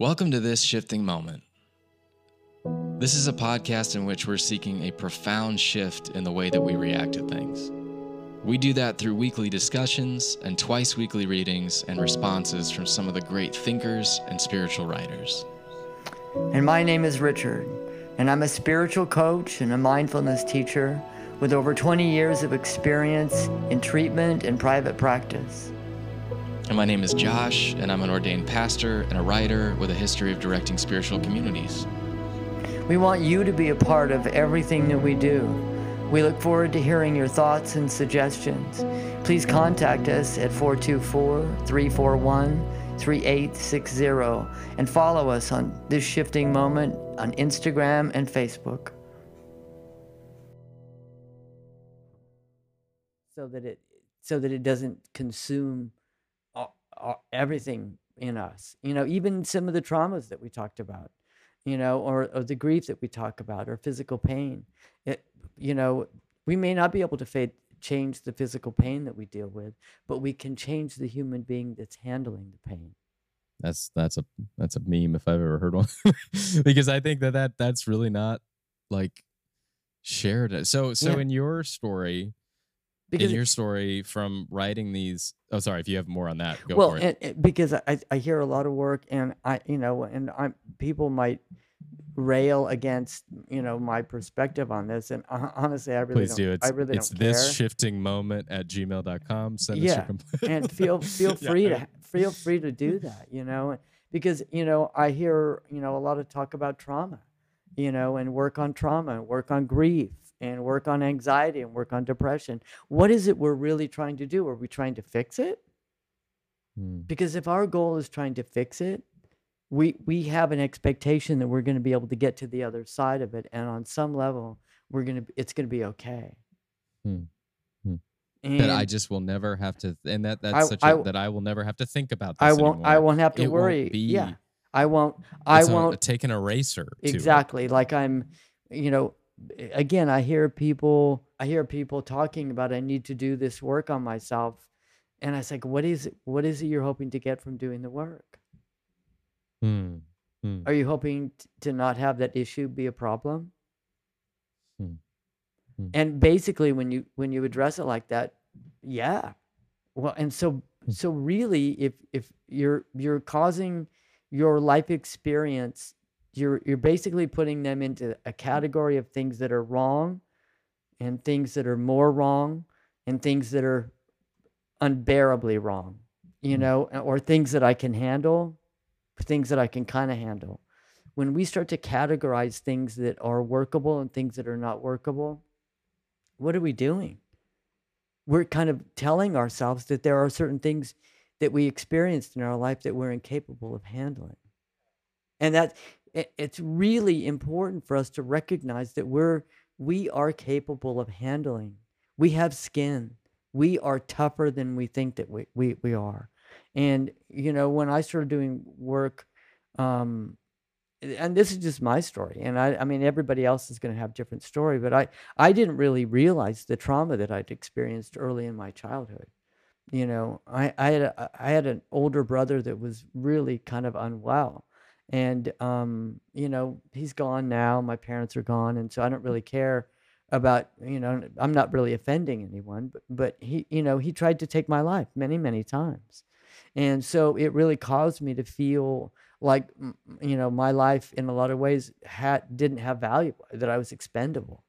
Welcome to This Shifting Moment. This is a podcast in which we're seeking a profound shift in the way that we react to things. We do that through weekly discussions and twice weekly readings and responses from some of the great thinkers and spiritual writers. And my name is Richard, and I'm a spiritual coach and a mindfulness teacher with over 20 years of experience in treatment and private practice. And my name is Josh, and I'm an ordained pastor and a writer with a history of directing spiritual communities. We want you to be a part of everything that we do. We look forward to hearing your thoughts and suggestions. Please contact us at 424 341 3860 and follow us on This Shifting Moment on Instagram and Facebook. So that it so that it doesn't consume all, all, everything in us. You know, even some of the traumas that we talked about, you know, or, or the grief that we talk about, or physical pain. It, you know, we may not be able to fade, change the physical pain that we deal with, but we can change the human being that's handling the pain. That's that's a that's a meme if I've ever heard one, because I think that that that's really not like shared. So so Yeah. in your story, Because in your story from writing these. Oh, sorry. If you have more on that, go well, for it. and, and because I, I hear a lot of work, and I, you know, and I'm people might rail against, you know, my perspective on this, and hon- honestly, I really Please don't, do. It's I really it's this care. shifting moment at gmail.com. Send us your Yeah, and feel feel Yeah. free to feel free to do that, you know, because you know I hear you know a lot of talk about trauma, you know, and work on trauma, work on grief, and work on anxiety, and work on depression. What is it we're really trying to do? Are we trying to fix it? Hmm. Because if our goal is trying to fix it, we we have an expectation that we're going to be able to get to the other side of it, and on some level, we're gonna it's going to be okay. And that I just will never have to, and that that's I- such a, I- that I will never have to think about. This I won't I won't have to It won't worry. be- yeah, I won't. I It's a- won't. take an eraser. exactly like i'm you know again i hear people i hear people talking about i need to do this work on myself and i was like what is it what is it you're hoping to get from doing the work Hmm. Hmm. are you hoping t- to not have that issue be a problem. Hmm. and basically when you when you address it like that yeah well and so Hmm. so really if if you're you're causing your life experience you're you're basically putting them into a category of things that are wrong and things that are more wrong and things that are unbearably wrong you Mm. know or things that I can handle things that I can kind of handle. When we start to categorize things that are workable and things that are not workable what are we doing? We're kind of telling ourselves that there are certain things that we experienced in our life that we're incapable of handling. And that it, it's really important for us to recognize that we're we are capable of handling. We have skin. We are tougher than we think that we, we, we are. And you know when i started doing work um and this is just my story and i i mean everybody else is going to have different story but i i didn't really realize the trauma that i'd experienced early in my childhood. You know i i had a, i had an older brother that was really kind of unwell and um you know he's gone now my parents are gone and so i don't really care about you know i'm not really offending anyone but but he you know he tried to take my life many many times. And so it really caused me to feel like you know my life in a lot of ways had didn't have value that i was expendable.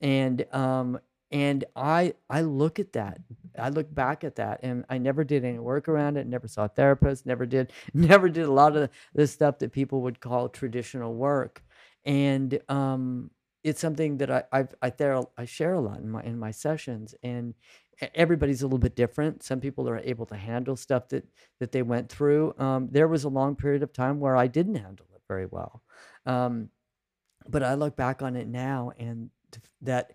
And um and i i look at that i look back at that and i never did any work around it never saw a therapist never did never did a lot of the stuff that people would call traditional work. And um it's something that i I've, i there i share a lot in my in my sessions and everybody's a little bit different. Some people are able to handle stuff that that they went through. Um, there was a long period of time where i didn't handle it very well. Um, but i look back on it now and that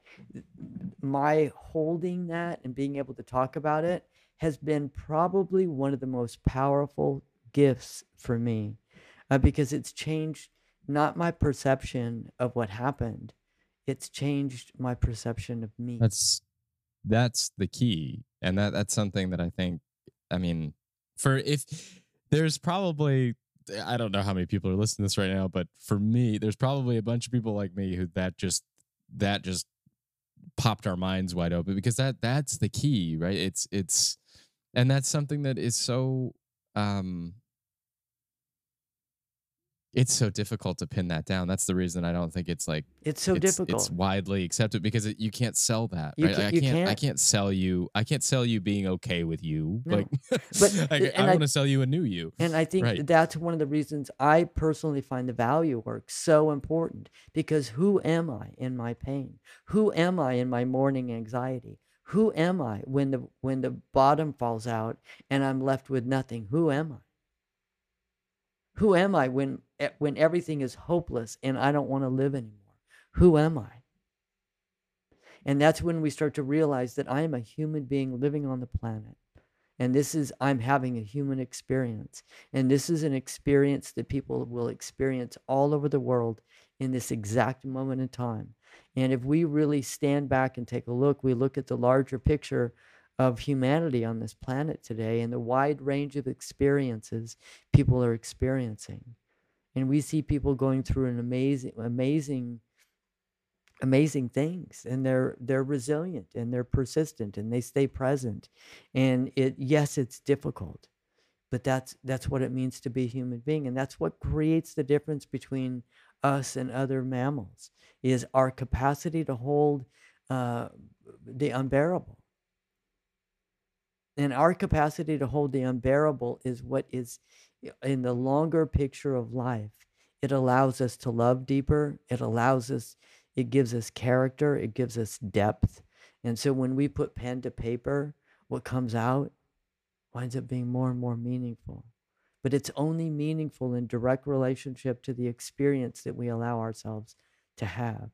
my holding that and being able to talk about it has been probably one of the most powerful gifts for me uh, because it's changed not my perception of what happened it's changed my perception of me That's that's the key, and that that's something that I think. I mean, for if there's probably I don't know how many people are listening to this right now, but for me, there's probably a bunch of people like me who that just that just popped our minds wide open because that that's the key, right? It's it's and that's something that is so um it's so difficult to pin that down. That's the reason I don't think it's like It's so it's, difficult. It's widely accepted because it, you can't sell that. You right? ca- I can't, I can't. can't sell you. I can't sell you being okay with you. No. Like, But- I, I I- want to sell you a new you. And I think Right. that's one of the reasons I personally find the value work so important because who am I in my pain? Who am I in my morning anxiety? Who am I when the when the bottom falls out and I'm left with nothing? Who am I? Who am I when when everything is hopeless and I don't want to live anymore? Who am I? And that's when we start to realize that I am a human being living on the planet. And this is, I'm having a human experience. And this is an experience that people will experience all over the world in this exact moment in time. And if we really stand back and take a look, we look at the larger picture of humanity on this planet today and the wide range of experiences people are experiencing. And we see people going through an amazing, amazing amazing things and they're they're resilient and they're persistent and they stay present. And it yes it's difficult but that's that's what it means to be a human being and that's what creates the difference between us and other mammals is our capacity to hold uh, the unbearable. And our capacity to hold the unbearable is what is in the longer picture of life it allows us to love deeper. It allows us it gives us character. It gives us depth. And so when we put pen to paper what comes out winds up being more and more meaningful. But it's only meaningful in direct relationship to the experience that we allow ourselves to have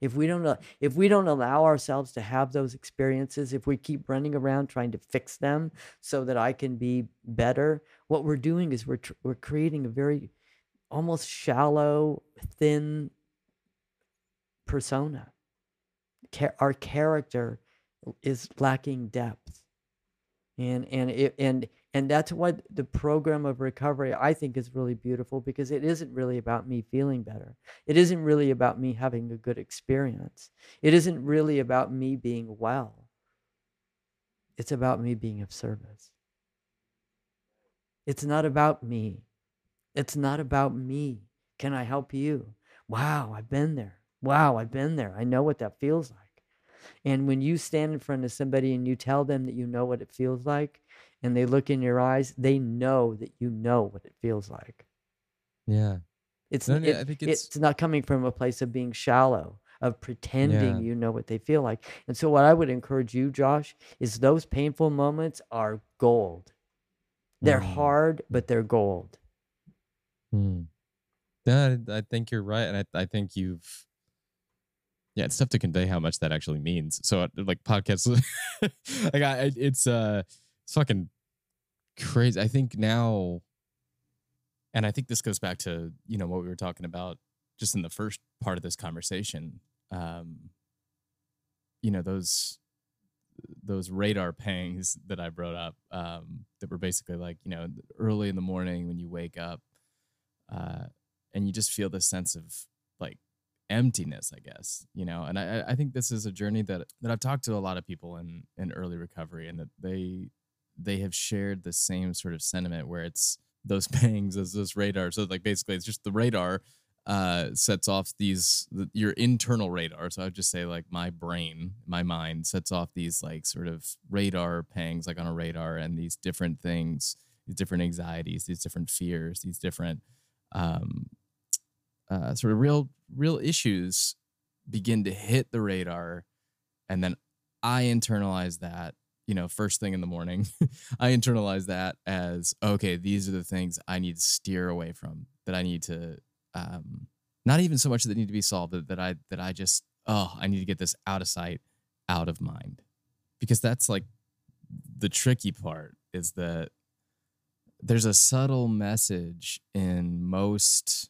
if we don't uh, if we don't allow ourselves to have those experiences if we keep running around trying to fix them so that i can be better what we're doing is we're tr- we're creating a very almost shallow thin persona. Our character is lacking depth. And and it and and that's what the program of recovery i think is really beautiful because it isn't really about me feeling better. It isn't really about me having a good experience. It isn't really about me being well. It's about me being of service. It's not about me. It's not about me. Can i help you? Wow i've been there. Wow i've been there. I know what that feels like. And when you stand in front of somebody and you tell them that you know what it feels like, and they look in your eyes, they know that you know what it feels like. Yeah. It's No, no, it- I think it's, it's- not coming from a place of being shallow, of pretending Yeah. you know what they feel like. And so, what I would encourage you, Josh, is those painful moments are gold. They're Mm. hard, but they're gold. Hmm. Yeah, I think you're right, and I I think you've. Yeah, it's tough to convey how much that actually means. So, uh, like podcasts, like I, I- it's uh, it's fucking crazy. I think now, and I think this goes back to you know what we were talking about just in the first part of this conversation. Um, you know those those radar pangs that I brought up um, that were basically like you know early in the morning when you wake up uh, and you just feel this sense of like emptiness, I guess, you know. And I, I think this is a journey that that I've talked to a lot of people in in early recovery, and that they they have shared the same sort of sentiment where it's those pangs as those radar. So like basically, it's just the radar uh sets off these the, your internal radar so i would just say like my brain my mind sets off these like sort of radar pangs like on a radar and these different things these different anxieties these different fears these different um uh sort of real real issues begin to hit the radar and then i internalize that you know first thing in the morning i internalize that as okay these are the things i need to steer away from that i need to um not even so much that need to be solved that, that i that i just oh i need to get this out of sight out of mind. Because that's like the tricky part is that there's a subtle message in most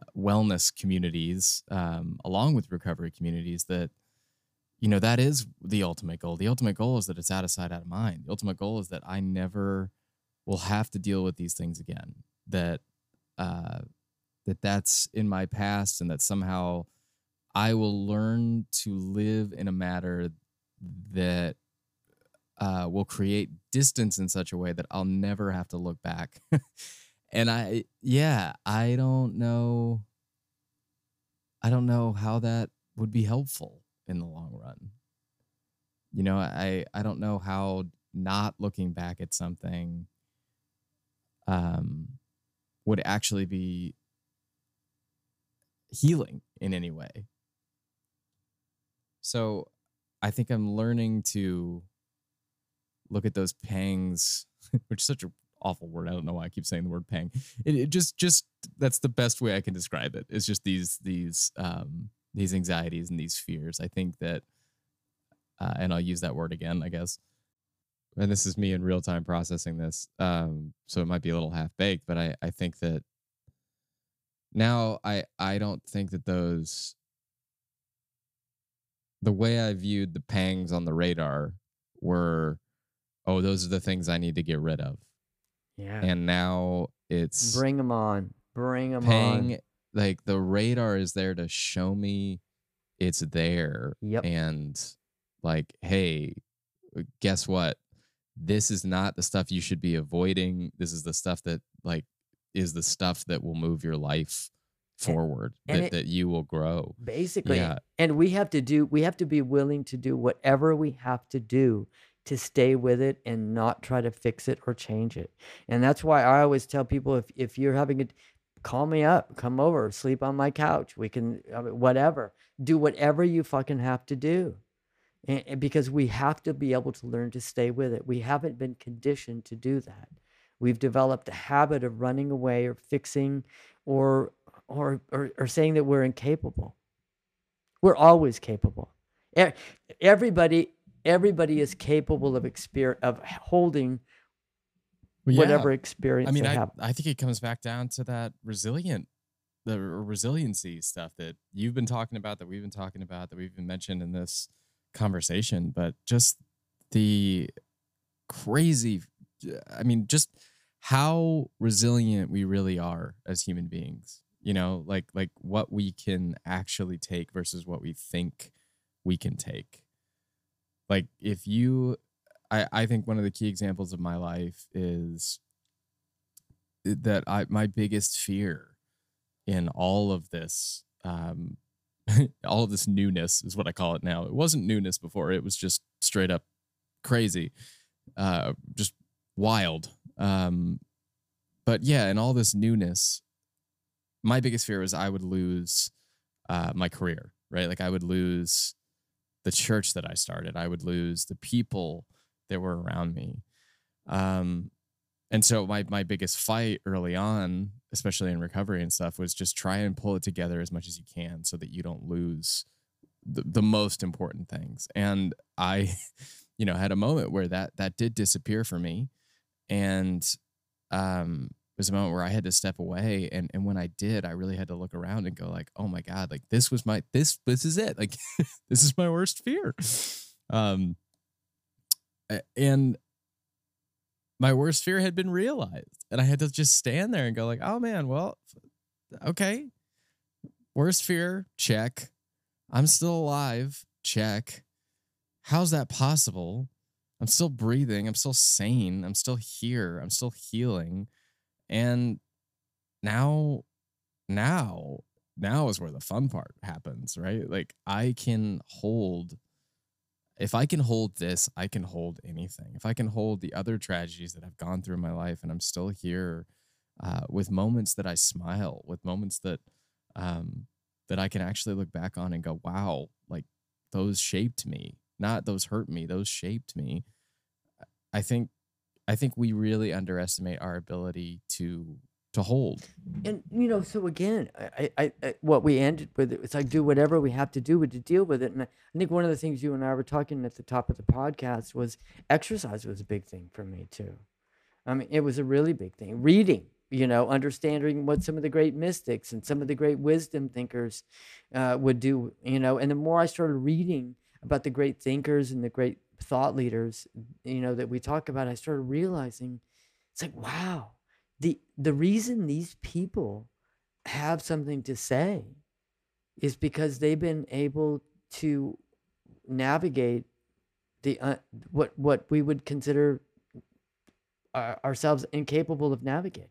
uh, wellness communities um, along with recovery communities that you know that is the ultimate goal the ultimate goal is that it's out of sight out of mind the ultimate goal is that i never will have to deal with these things again. That uh, that that's in my past, and that somehow I will learn to live in a manner that uh, will create distance in such a way that I'll never have to look back. and I, yeah, I don't know. I don't know how that would be helpful in the long run. You know, I I don't know how not looking back at something um would actually be healing in any way. So I think I'm learning to look at those pangs, which is such an awful word. I don't know why I keep saying the word pang. It, it just just that's the best way I can describe it. It's just these these um these anxieties and these fears. I think that uh, and I'll use that word again, I guess. And this is me in real time processing this. Um, so it might be a little half baked, but I, I think that now I I don't think that those the way I viewed the pangs on the radar were oh, those are the things I need to get rid of. Yeah. And now it's Bring them on. Bring them pang on. Like the radar is there to show me it's there Yep. and like hey uh, guess what this is not the stuff you should be avoiding this is the stuff that like is the stuff that will move your life And- forward and that, it- that you will grow Basically. Yeah. And we have to do we have to be willing to do whatever we have to do to stay with it and not try to fix it or change it. And that's why I always tell people if if you're having a call me up, come over, sleep on my couch. We can uh, whatever. Do whatever you fucking have to do. And, and because we have to be able to learn to stay with it. We haven't been conditioned to do that. We've developed a habit of running away or fixing or or or, or saying that we're incapable. We're always capable. Everybody everybody is capable of exper- of holding whatever experience I mean, I, have. I think it comes back down to that resilient, the resiliency stuff that you've been talking about, that we've been talking about, that we've been mentioned in this conversation. But just the crazy, I mean, just how resilient we really are as human beings. You know, like like what we can actually take versus what we think we can take. Like if you I, I think one of the key examples of my life is that I my biggest fear in all of this um all of this newness is what I call it now. It wasn't newness before. It was just straight up crazy. Uh just wild. Um but yeah, in all this newness, my biggest fear was I would lose uh my career, right? Like I would lose the church that I started. I would lose the people that were around me. Um, and so my my biggest fight early on, especially in recovery and stuff, was just try and pull it together as much as you can so that you don't lose the, the most important things. And I, you know, had a moment where that that did disappear for me. And um it was a moment where I had to step away. And and when I did, I really had to look around and go like, oh my God, like this was my this this is it. Like this is my worst fear. Um and my worst fear had been realized and i had to just stand there and go like oh man well okay. Worst fear check. I'm still alive check. How's that possible? I'm still breathing i'm still sane i'm still here i'm still healing. And now now now is where the fun part happens right? Like i can hold if I can hold this, I can hold anything. If I can hold the other tragedies that I've gone through in my life, and I'm still here uh, with moments that I smile, with moments that um, that I can actually look back on and go, "Wow, like those shaped me. Not those hurt me. Those shaped me." I think, I think we really underestimate our ability to to hold. and you know so again I, I, I what we ended with it's like do whatever we have to do to deal with it and I, I think one of the things you and i were talking at the top of the podcast was exercise was a big thing for me too i mean it was a really big thing reading you know understanding what some of the great mystics and some of the great wisdom thinkers uh, would do you know and the more i started reading about the great thinkers and the great thought leaders you know that we talk about i started realizing It's like, wow. The the reason these people have something to say is because they've been able to navigate the uh, what what we would consider our, ourselves incapable of navigating.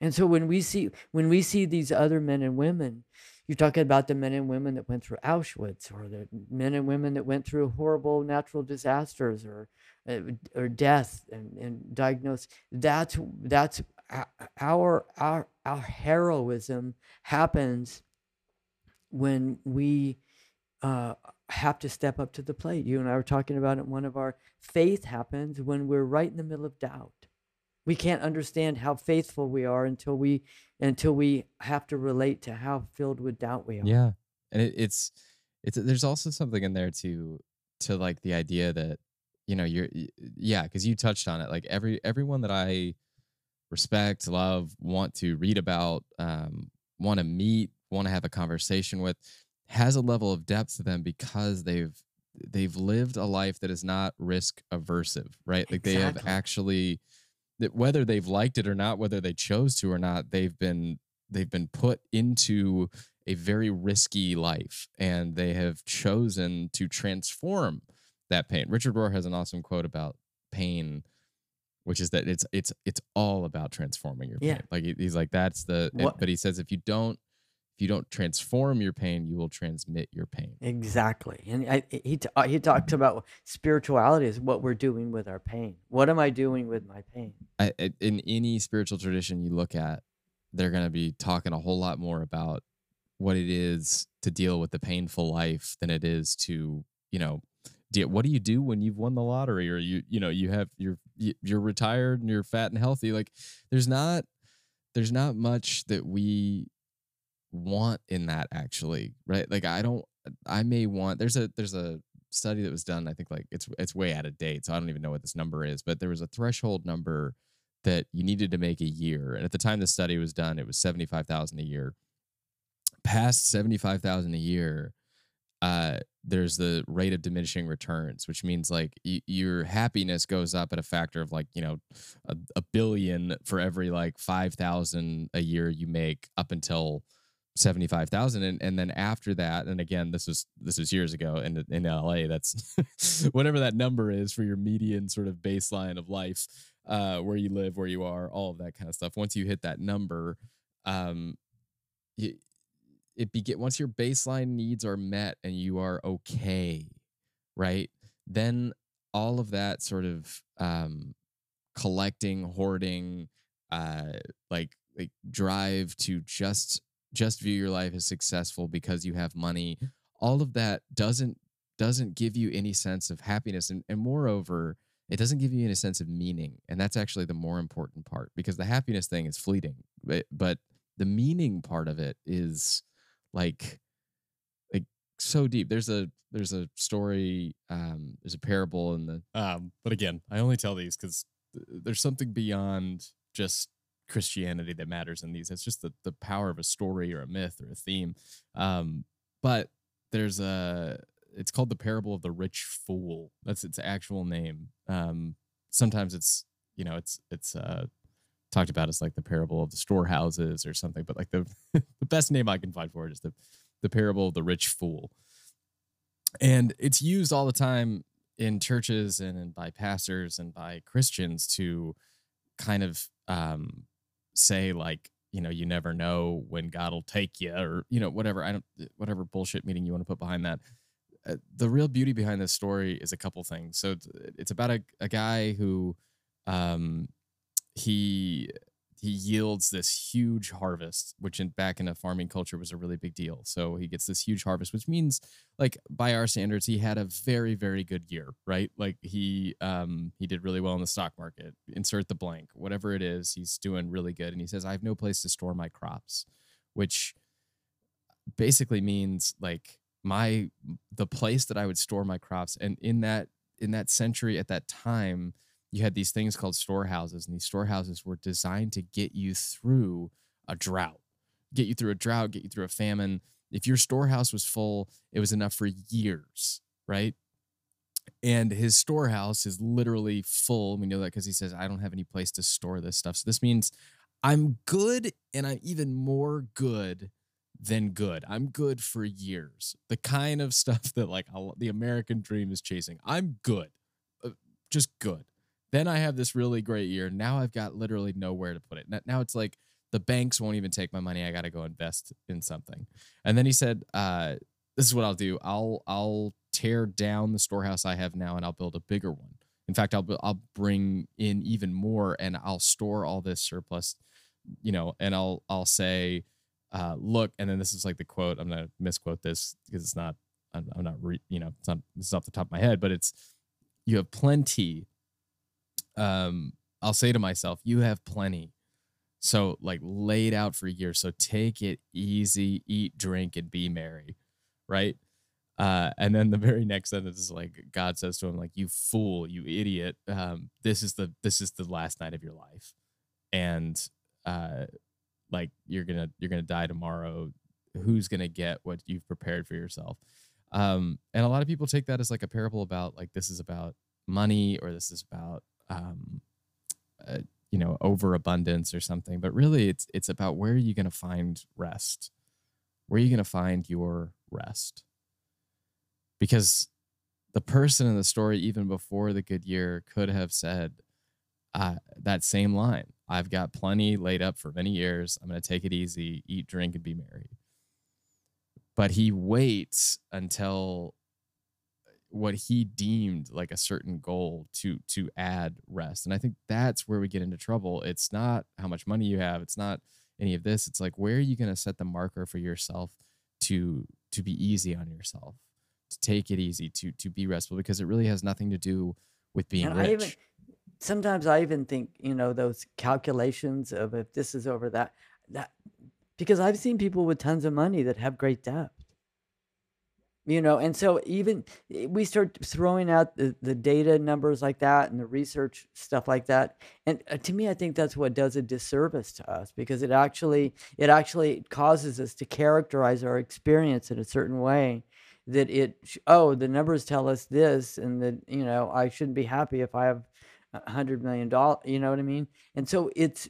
And so when we see when we see these other men and women, you're talking about the men and women that went through Auschwitz, or the men and women that went through horrible natural disasters, or uh, or death and, and diagnosis. That's that's our our our heroism happens when we uh, have to step up to the plate. You and I were talking about it. One of our faith happens when we're right in the middle of doubt we can't understand how faithful we are until we until we have to relate to how filled with doubt we are. Yeah, and it, it's it's there's also something in there to to like the idea that you know you're yeah because you touched on it like every everyone that I respect, love, want to read about, um, want to meet, want to have a conversation with, has a level of depth to them because they've they've lived a life that is not risk aversive, right? Like exactly. they have actually that whether they've liked it or not, whether they chose to or not, they've been they've been put into a very risky life and they have chosen to transform that pain. Richard Rohr has an awesome quote about pain, which is that it's it's it's all about transforming your pain. Yeah. Like he's like that's the but he says if you don't if you don't transform your pain, you will transmit your pain. Exactly. And I, he, he talks about spirituality is what we're doing with our pain. What am I doing with my pain? I, in any spiritual tradition you look at, they're going to be talking a whole lot more about what it is to deal with the painful life than it is to, you know, deal, what do you do when you've won the lottery or you, you know, you have, you're, you're retired and you're fat and healthy. Like there's not, there's not much that we want in that actually, right? Like I don't I may want there's a there's a study that was done, I think like it's it's way out of date, so I don't even know what this number is, but there was a threshold number that you needed to make a year. And at the time the study was done, it was 75,000 a year. Past 75,000 a year, uh, there's the rate of diminishing returns, which means like y- your happiness goes up at a factor of like, you know, a, a billion for every like 5,000 a year you make up until 75,000 and and then after that and again this was this was years ago in in LA that's whatever that number is for your median sort of baseline of life uh where you live where you are all of that kind of stuff once you hit that number um it, it begin once your baseline needs are met and you are okay right? Then all of that sort of um collecting hoarding uh like like drive to just just view your life as successful because you have money all of that doesn't doesn't give you any sense of happiness and, and moreover it doesn't give you any sense of meaning and that's actually the more important part because the happiness thing is fleeting but, but the meaning part of it is like like so deep there's a there's a story um there's a parable in the um but again i only tell these because there's something beyond just Christianity that matters in these. It's just the, the power of a story or a myth or a theme. Um, but there's a it's called the parable of the rich fool. That's its actual name. Um, sometimes it's you know it's it's uh, talked about as like the parable of the storehouses or something. But like the the best name I can find for it is the the parable of the rich fool. And it's used all the time in churches and, and by pastors and by Christians to kind of um, say like you know you never know when god will take you or you know whatever i don't whatever bullshit meaning you want to put behind that uh, the real beauty behind this story is a couple things so it's, about a, a guy who um he he yields this huge harvest, which in back in a farming culture was a really big deal. So he gets this huge harvest, which means like by our standards, he had a very, very good year, right? Like he um he did really well in the stock market. Insert the blank, whatever it is, he's doing really good. And he says, I have no place to store my crops, which basically means like my the place that I would store my crops. And in that in that century at that time, you had these things called storehouses, and these storehouses were designed to get you through a drought, get you through a drought, get you through a famine. If your storehouse was full, it was enough for years, right? and his storehouse is literally full. We know that because he says, I don't have any place to store this stuff. So this means I'm good and I'm even more good than good. I'm good for years. The kind of stuff that like the American dream is chasing. I'm good, uh, just good. Then I have this really great year. Now I've got literally nowhere to put it. Now it's like the banks won't even take my money. I got to go invest in something. And then he said, uh, "This is what I'll do. I'll I'll tear down the storehouse I have now, and I'll build a bigger one. In fact, I'll I'll bring in even more, and I'll store all this surplus, you know, and I'll I'll say." uh, look, and then this is like the quote. I'm gonna misquote this because it's not. I'm, I'm not. Re, you know, it's not. It's off the top of my head, but it's. You have plenty. Um, I'll say to myself, you have plenty. So like laid out for years. So take it easy, eat, drink, and be merry, right? Uh, and then the very next sentence is like God says to him, like, "You fool, you idiot! Um, this is the this is the last night of your life, and uh, like you're gonna you're gonna die tomorrow who's gonna get what you've prepared for yourself um and a lot of people take that as like a parable about like this is about money or this is about um uh, you know overabundance or something but really it's it's about where are you gonna find rest where are you gonna find your rest because the person in the story even before the good year could have said uh, that same line I've got plenty laid up for many years. I'm going to take it easy, eat, drink, and be merry. But he waits until what he deemed like a certain goal to to add rest. And I think that's where we get into trouble. It's not how much money you have, it's not any of this. It's like where are you going to set the marker for yourself to to be easy on yourself, to take it easy, to to be restful because it really has nothing to do with being And rich. I even sometimes I even think, you know, those calculations of if this is over that that because I've seen people with tons of money that have great debt. You know, and so even eh, we start throwing out the, the data numbers like that and the research stuff like that. And uh, to me, I think that's what does a disservice to us because it actually it actually causes us to characterize our experience in a certain way that it oh the numbers tell us this and that you know I shouldn't be happy if I have a hundred million dollars. You know what I mean? And so it's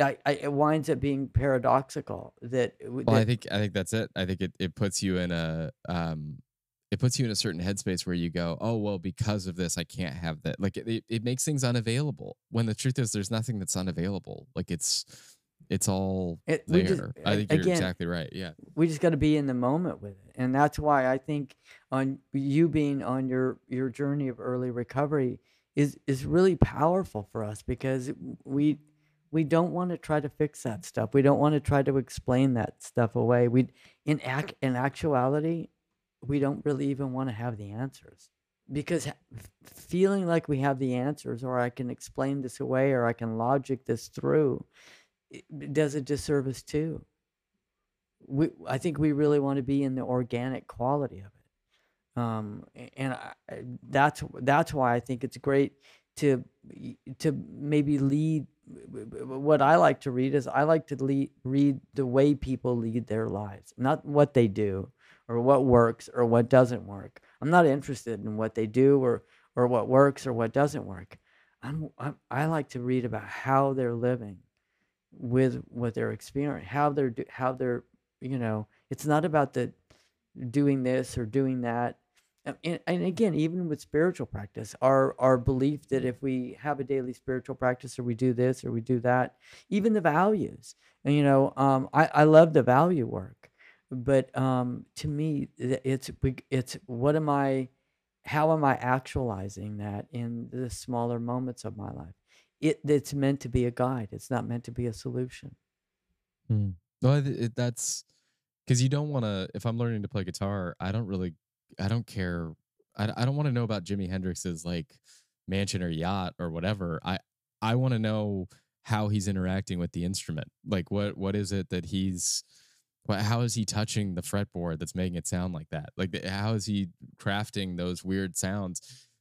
I, I, it winds up being paradoxical that, w- Well, I think I think that's it. I think it, it puts you in a um it puts you in a certain headspace where you go, oh well, because of this, I can't have that. Like it, it, it makes things unavailable. When the truth is, there's nothing that's unavailable. Like it's it's all it, there. just I think you're again exactly right. Yeah. we just got to be in the moment with it, and that's why I think on you being on your your journey of early recovery is is really powerful for us because we we don't want to try to fix that stuff. We don't want to try to explain that stuff away. We in act in actuality, we don't really even want to have the answers because feeling like we have the answers or I can explain this away or I can logic this through it does a disservice too. We I think we really want to be in the organic quality of it. Um, and I- that's that's why I think it's great to to maybe lead. What I like to read is I like to lead, read the way people lead their lives, not what they do or what works or what doesn't work. I'm not interested in what they do or or what works or what doesn't work. I'm, I'm I like to read about how they're living with what they're experiencing, how they're how they're you know. It's not about the doing this or doing that. And, and again, even with spiritual practice, our our belief that if we have a daily spiritual practice or we do this or we do that, even the values, and you know, um, I I love the value work, but um, to me, it's it's what am I, how am I actualizing that in the smaller moments of my life? It it's meant to be a guide. It's not meant to be a solution. No, I it, that's because you don't want to. If I'm learning to play guitar, I don't really, I don't care. I, I don't want to know about Jimi Hendrix's like mansion or yacht or whatever. I I want to know how he's interacting with the instrument. Like what what is it that he's how is he touching the fretboard that's making it sound like that? Like how is he crafting those weird sounds?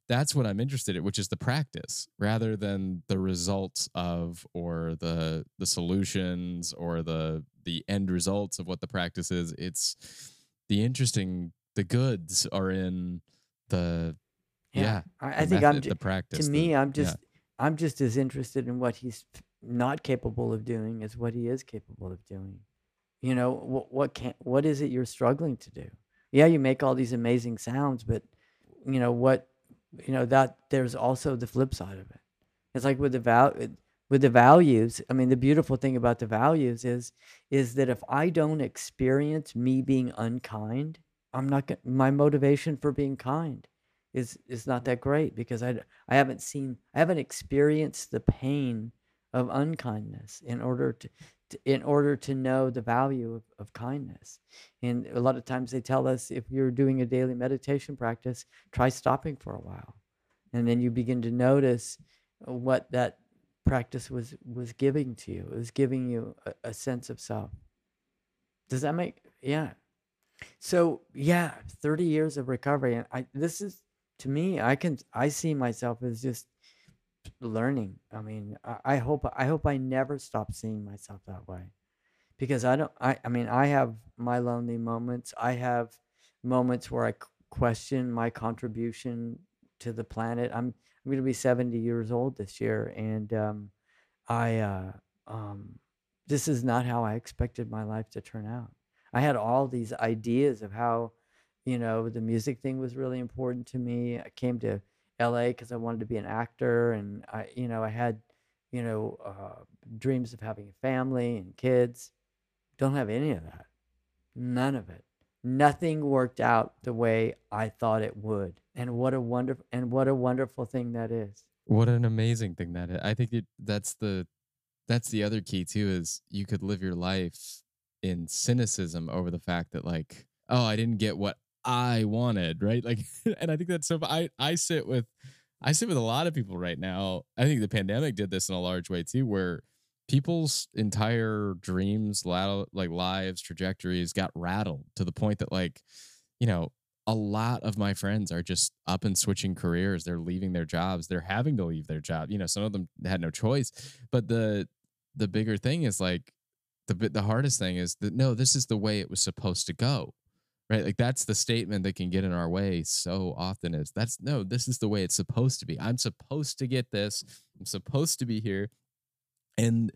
That's what I'm interested in, which is the practice rather than the results of or the the solutions or the the end results of what the practice is. It's the interesting the goods are in the Yeah. I, I the think I'm method, the practice. to the- me, I'm yeah. just I'm just as interested in what he's not capable of doing as what he is capable of doing. You know, what what can what is it you're struggling to do? Yeah, you make all these amazing sounds, but you know what? You know that there's also the flip side of it. It's like with the val with the values. I mean, the beautiful thing about the values is is that if I don't experience me being unkind, I'm not going my motivation for being kind is is not that great because I I haven't seen I haven't experienced the pain of unkindness in order to, to in order to know the value of, of kindness. And a lot of times they tell us if you're doing a daily meditation practice, try stopping for a while. And then you begin to notice what that practice was was giving to you. It was giving you a, a sense of self. Does that make yeah. So yeah, 30 years of recovery. And I this is to me, I can I see myself as just learning. I mean, I, I hope I hope I never stop seeing myself that way. Because I don't I, I mean, I have my lonely moments. I have moments where I question my contribution to the planet. I'm I'm going to be 70 years old this year and um I uh um this is not how I expected my life to turn out. I had all these ideas of how, you know, the music thing was really important to me. I came to LA because I wanted to be an actor, and I, you know, I had, you know, uh, dreams of having a family and kids. Don't have any of that. None of it. Nothing worked out the way I thought it would. And what a wonderful and what a wonderful thing that is. What an amazing thing that is. I think it, that's the that's the other key too is you could live your life in cynicism over the fact that like oh I didn't get what I wanted right? Like and I think that's so I I sit with I sit with a lot of people right now. I think the pandemic did this in a large way too where people's entire dreams like lives trajectories got rattled to the point that like you know a lot of my friends are just up and switching careers. They're leaving their jobs. They're having to leave their job. You know some of them had no choice. But the the bigger thing is like the the hardest thing is that no this is the way it was supposed to go right? Like that's the statement that can get in our way so often is that's no this is the way it's supposed to be. I'm supposed to get this. I'm supposed to be here. And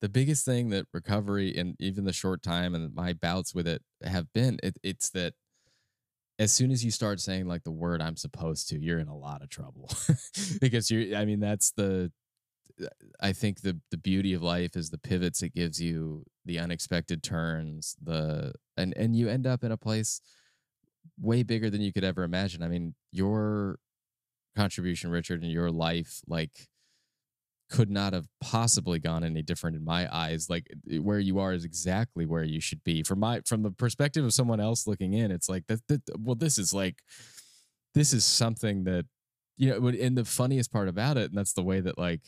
the biggest thing that recovery and even the short time and my bouts with it have been it, it's that as soon as you start saying like the word i'm supposed to you're in a lot of trouble because you're i mean that's the i think the the beauty of life is the pivots it gives you the unexpected turns the and and you end up in a place way bigger than you could ever imagine. I mean your contribution richard and your life like could not have possibly gone any different in my eyes. Like where you are is exactly where you should be. From my from the perspective of someone else looking in it's like that, that well this is like this is something that you know and the funniest part about it and that's the way that like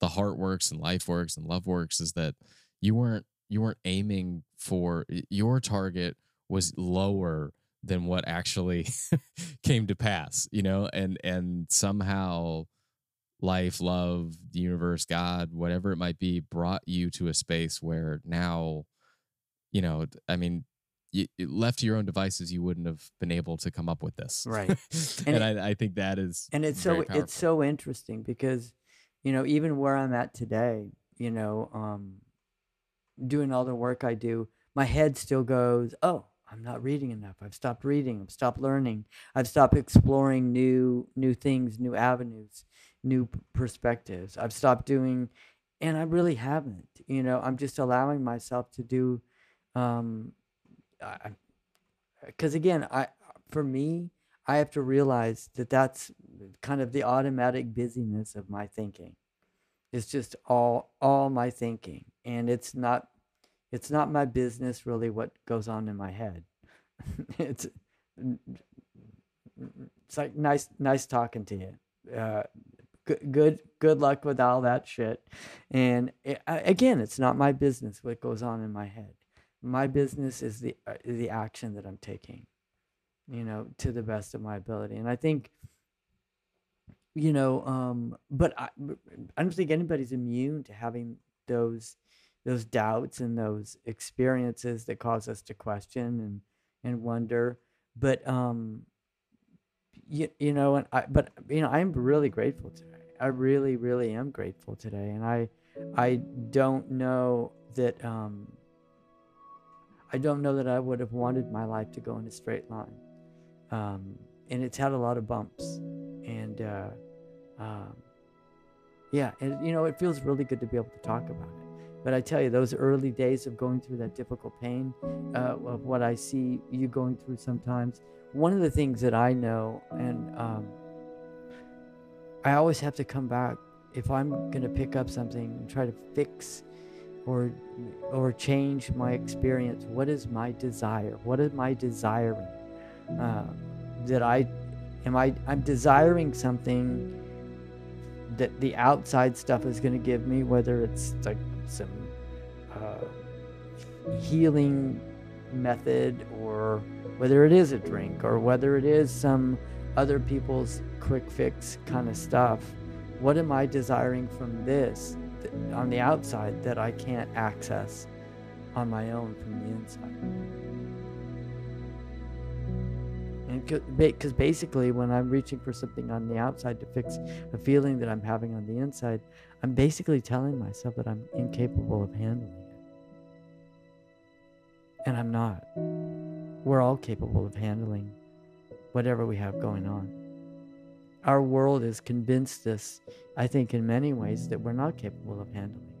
the heart works and life works and love works is that you weren't you weren't aiming for your target was lower than what actually came to pass you know and and somehow life love the universe god whatever it might be brought you to a space where now you know i mean you, left to your own devices you wouldn't have been able to come up with this Right. and, And I, I think that is and it's so powerful. it's so interesting because you know even where i'm at today you know um doing all the work i do my head still goes oh i'm not reading enough. I've stopped reading. I've stopped learning. I've stopped exploring new new things new avenues new perspectives. I've stopped doing and i really haven't you know i'm just allowing myself to do um because again i for me I have to realize that that's kind of the automatic busyness of my thinking. It's just all all my thinking, and it's not it's not my business really what goes on in my head. it's it's like nice nice talking to you. Uh, good good good luck with all that shit. And it, again, it's not my business what goes on in my head. My business is the uh, the action that I'm taking you know, to the best of my ability. And I think, you know, um, but I don't think anybody's immune to having those those doubts and those experiences that cause us to question and and wonder. But um, you, you know and i but you know i'm really grateful today i really really am grateful today and i i don't know that um i don't know that i would have wanted my life to go in a straight line um and it's had a lot of bumps and uh um yeah and you know it feels really good to be able to talk about it but i tell you those early days of going through that difficult pain uh, of what i see you going through sometimes one of the things that I know, and um, I always have to come back if I'm going to pick up something and try to fix or or change my experience. What is my desire? What am I desiring? Uh, that I am I I'm desiring something that the outside stuff is going to give me, whether it's like some uh, healing method or whether it is a drink or whether it is some other people's quick fix kind of stuff. What am I desiring from this on the outside that I can't access on my own from the inside? Because basically, when I'm reaching for something on the outside to fix a feeling that I'm having on the inside, I'm basically telling myself that I'm incapable of handling it. And I'm not we're all capable of handling whatever we have going on. Our world has convinced us, I think, in many ways, that we're not capable of handling.